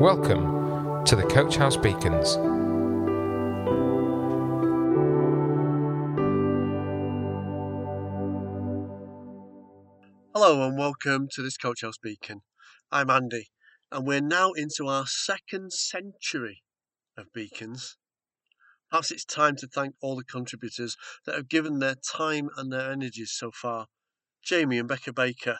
Welcome to the Coach House Beacons. Hello and welcome to this Coach House Beacon. I'm Andy, and we're now into our second century of beacons. Perhaps it's time to thank all the contributors that have given their time and their energies so far. Jamie and Becca Baker,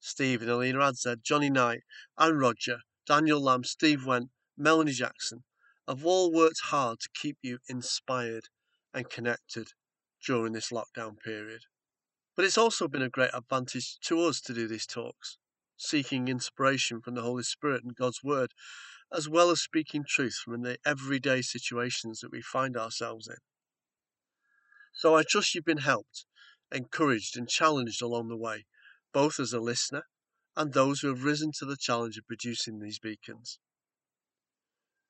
Steve and Alina Adzed, Johnny Knight, and Roger, Daniel Lamb, Steve Went, Melanie Jackson have all worked hard to keep you inspired and connected during this lockdown period. But it's also been a great advantage to us to do these talks, seeking inspiration from the Holy Spirit and God's Word, as well as speaking truth from the everyday situations that we find ourselves in. So I trust you've been helped, encouraged, and challenged along the way, both as a listener and those who have risen to the challenge of producing these beacons.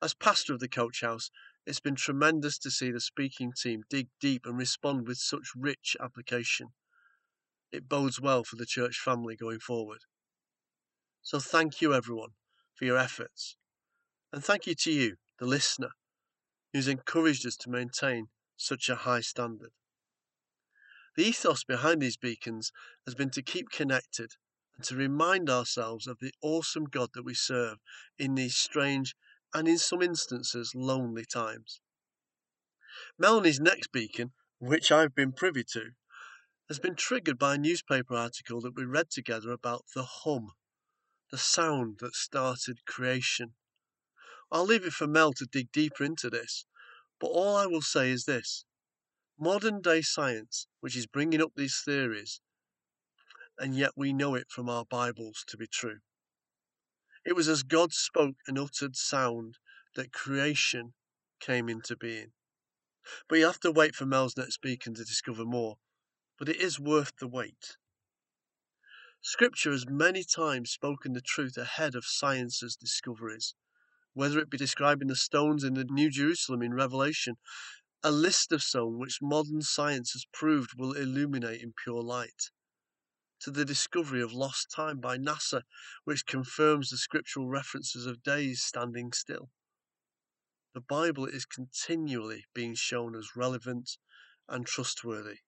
As pastor of the Coach House, it's been tremendous to see the speaking team dig deep and respond with such rich application. It bodes well for the church family going forward. So thank you, everyone, for your efforts. And thank you to you, the listener, who's encouraged us to maintain such a high standard. The ethos behind these beacons has been to keep connected and to remind ourselves of the awesome God that we serve in these strange and, in some instances, lonely times. Melanie's next beacon, which I've been privy to, has been triggered by a newspaper article that we read together about the hum, the sound that started creation. I'll leave it for Mel to dig deeper into this, but all I will say is this modern day science, which is bringing up these theories, and yet we know it from our Bibles to be true. It was as God spoke and uttered sound that creation came into being. But you have to wait for Mel's beacon to discover more, but it is worth the wait. Scripture has many times spoken the truth ahead of science's discoveries, whether it be describing the stones in the New Jerusalem in Revelation, a list of stones which modern science has proved will illuminate in pure light to the discovery of lost time by NASA, which confirms the scriptural references of days standing still. The Bible is continually being shown as relevant and trustworthy.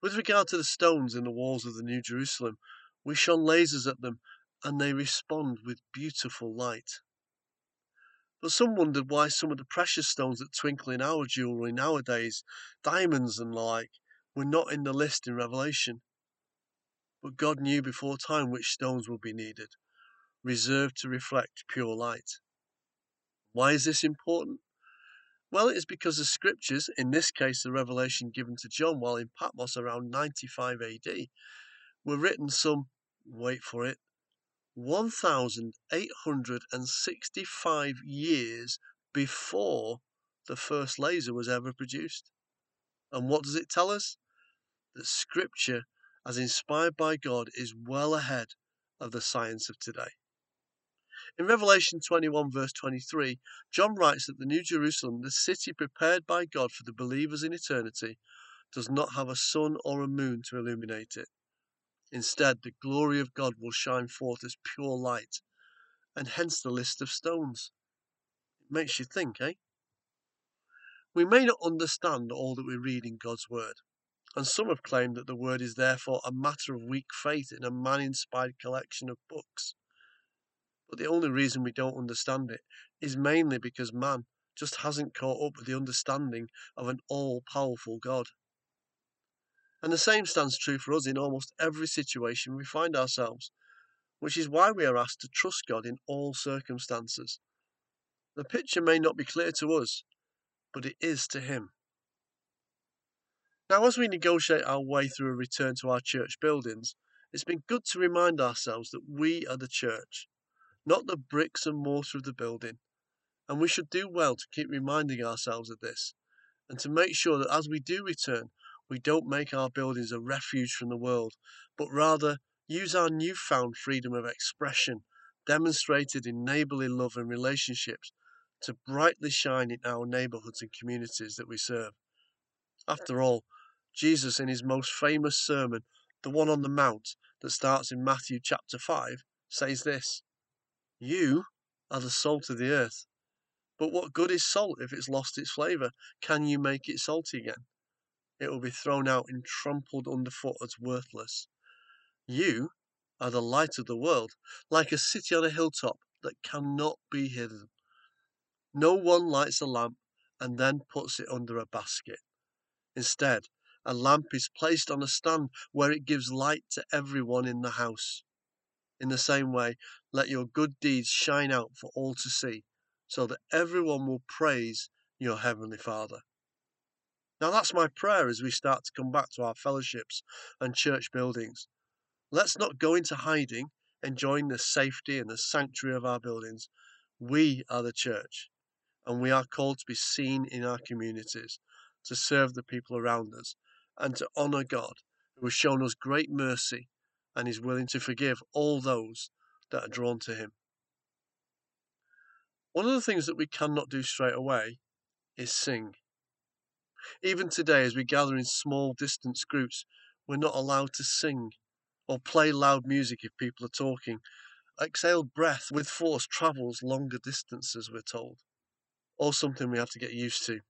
With regard to the stones in the walls of the New Jerusalem, we shone lasers at them and they respond with beautiful light. But some wondered why some of the precious stones that twinkle in our jewellery nowadays, diamonds and the like, were not in the list in Revelation. But God knew before time which stones would be needed, reserved to reflect pure light. Why is this important? Well, it is because the scriptures, in this case the revelation given to John while in Patmos around 95 AD, were written some, wait for it, 1,865 years before the first laser was ever produced. And what does it tell us? That scripture as inspired by God, is well ahead of the science of today. In Revelation 21, verse 23, John writes that the New Jerusalem, the city prepared by God for the believers in eternity, does not have a sun or a moon to illuminate it. Instead, the glory of God will shine forth as pure light, and hence the list of stones. It makes you think, eh? We may not understand all that we read in God's Word, and some have claimed that the word is therefore a matter of weak faith in a man inspired collection of books. But the only reason we don't understand it is mainly because man just hasn't caught up with the understanding of an all powerful God. And the same stands true for us in almost every situation we find ourselves, which is why we are asked to trust God in all circumstances. The picture may not be clear to us, but it is to Him. Now, as we negotiate our way through a return to our church buildings, it's been good to remind ourselves that we are the church, not the bricks and mortar of the building. And we should do well to keep reminding ourselves of this and to make sure that as we do return, we don't make our buildings a refuge from the world, but rather use our newfound freedom of expression, demonstrated in neighbourly love and relationships, to brightly shine in our neighbourhoods and communities that we serve. After all, Jesus, in his most famous sermon, the one on the Mount that starts in Matthew chapter 5, says this You are the salt of the earth. But what good is salt if it's lost its flavour? Can you make it salty again? It will be thrown out and trampled underfoot as worthless. You are the light of the world, like a city on a hilltop that cannot be hidden. No one lights a lamp and then puts it under a basket. Instead, a lamp is placed on a stand where it gives light to everyone in the house. In the same way, let your good deeds shine out for all to see, so that everyone will praise your Heavenly Father. Now, that's my prayer as we start to come back to our fellowships and church buildings. Let's not go into hiding, enjoying the safety and the sanctuary of our buildings. We are the church, and we are called to be seen in our communities, to serve the people around us, and to honour God, who has shown us great mercy and is willing to forgive all those that are drawn to Him. One of the things that we cannot do straight away is sing. Even today, as we gather in small distance groups, we're not allowed to sing or play loud music if people are talking. Exhaled breath with force travels longer distances, we're told, or something we have to get used to.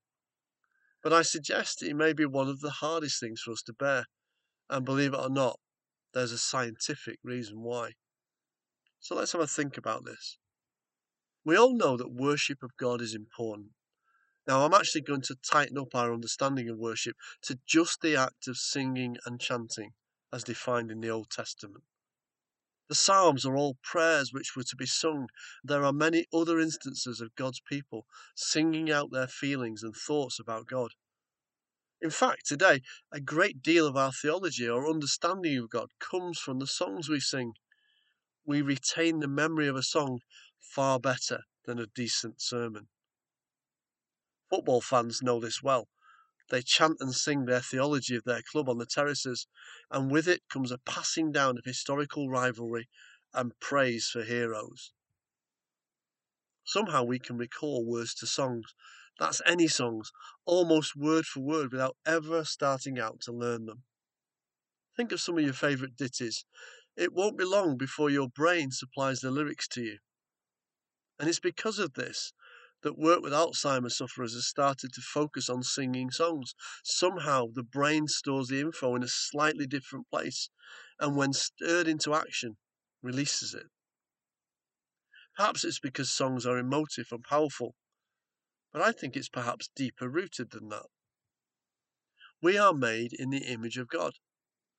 But I suggest it may be one of the hardest things for us to bear, and believe it or not, there's a scientific reason why. So let's have a think about this. We all know that worship of God is important. Now, I'm actually going to tighten up our understanding of worship to just the act of singing and chanting as defined in the Old Testament. The Psalms are all prayers which were to be sung. There are many other instances of God's people singing out their feelings and thoughts about God. In fact, today, a great deal of our theology or understanding of God comes from the songs we sing. We retain the memory of a song far better than a decent sermon. Football fans know this well. They chant and sing their theology of their club on the terraces, and with it comes a passing down of historical rivalry and praise for heroes. Somehow we can recall words to songs. That's any songs, almost word for word, without ever starting out to learn them. Think of some of your favourite ditties. It won't be long before your brain supplies the lyrics to you. And it's because of this that work with Alzheimer's sufferers has started to focus on singing songs. Somehow the brain stores the info in a slightly different place, and when stirred into action, releases it. Perhaps it's because songs are emotive and powerful, but I think it's perhaps deeper rooted than that. We are made in the image of God.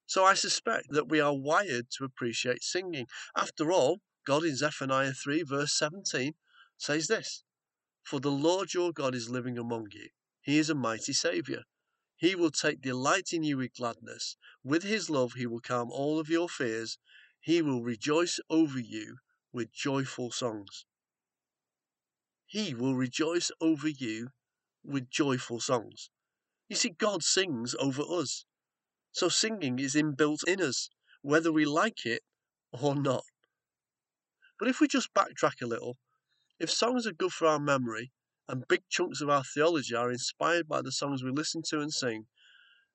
So I suspect that we are wired to appreciate singing. After all, God in Zephaniah 3, verse 17, says this for the Lord your God is living among you. He is a mighty Saviour. He will take delight in you with gladness. With his love, he will calm all of your fears. He will rejoice over you with joyful songs. He will rejoice over you with joyful songs. You see, God sings over us. So singing is inbuilt in us, whether we like it or not. But if we just backtrack a little if songs are good for our memory, and big chunks of our theology are inspired by the songs we listen to and sing,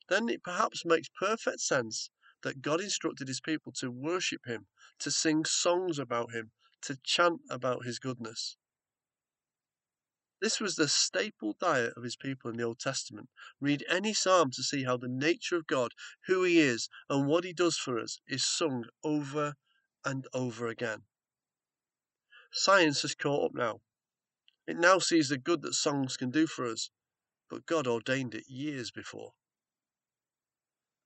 then it perhaps makes perfect sense that God instructed his people to worship him, to sing songs about him, to chant about his goodness. This was the staple diet of his people in the Old Testament. Read any psalm to see how the nature of God, who he is, and what he does for us is sung over and over again. Science has caught up now. It now sees the good that songs can do for us, but God ordained it years before.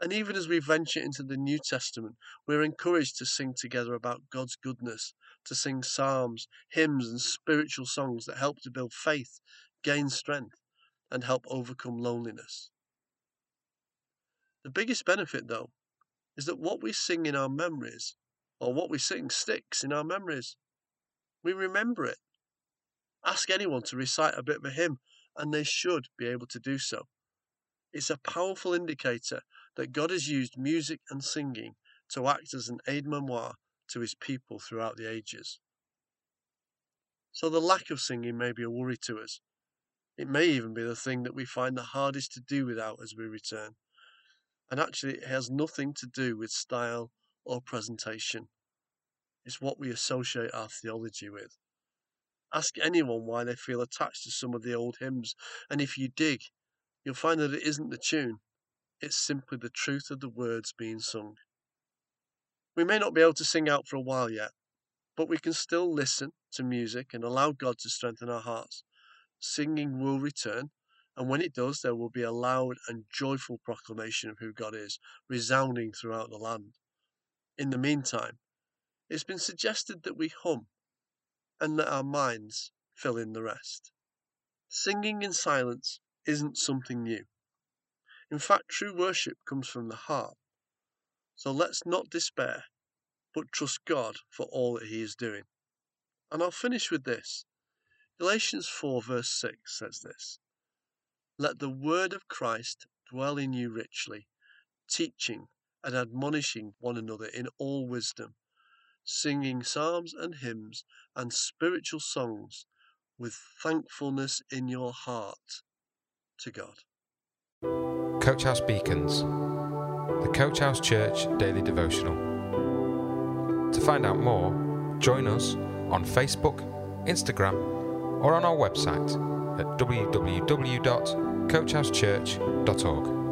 And even as we venture into the New Testament, we're encouraged to sing together about God's goodness, to sing psalms, hymns, and spiritual songs that help to build faith, gain strength, and help overcome loneliness. The biggest benefit, though, is that what we sing in our memories, or what we sing, sticks in our memories. We remember it. Ask anyone to recite a bit of a hymn, and they should be able to do so. It's a powerful indicator that God has used music and singing to act as an aide memoire to his people throughout the ages. So the lack of singing may be a worry to us. It may even be the thing that we find the hardest to do without as we return. And actually, it has nothing to do with style or presentation. It's what we associate our theology with. Ask anyone why they feel attached to some of the old hymns, and if you dig, you'll find that it isn't the tune, it's simply the truth of the words being sung. We may not be able to sing out for a while yet, but we can still listen to music and allow God to strengthen our hearts. Singing will return, and when it does, there will be a loud and joyful proclamation of who God is, resounding throughout the land. In the meantime, it's been suggested that we hum and let our minds fill in the rest. Singing in silence isn't something new. In fact, true worship comes from the heart. So let's not despair, but trust God for all that He is doing. And I'll finish with this. Galatians 4, verse 6 says this Let the word of Christ dwell in you richly, teaching and admonishing one another in all wisdom singing psalms and hymns and spiritual songs with thankfulness in your heart to God. Coach House Beacons, the Coach House Church Daily Devotional. To find out more, join us on Facebook, Instagram, or on our website at www.coachhousechurch.org.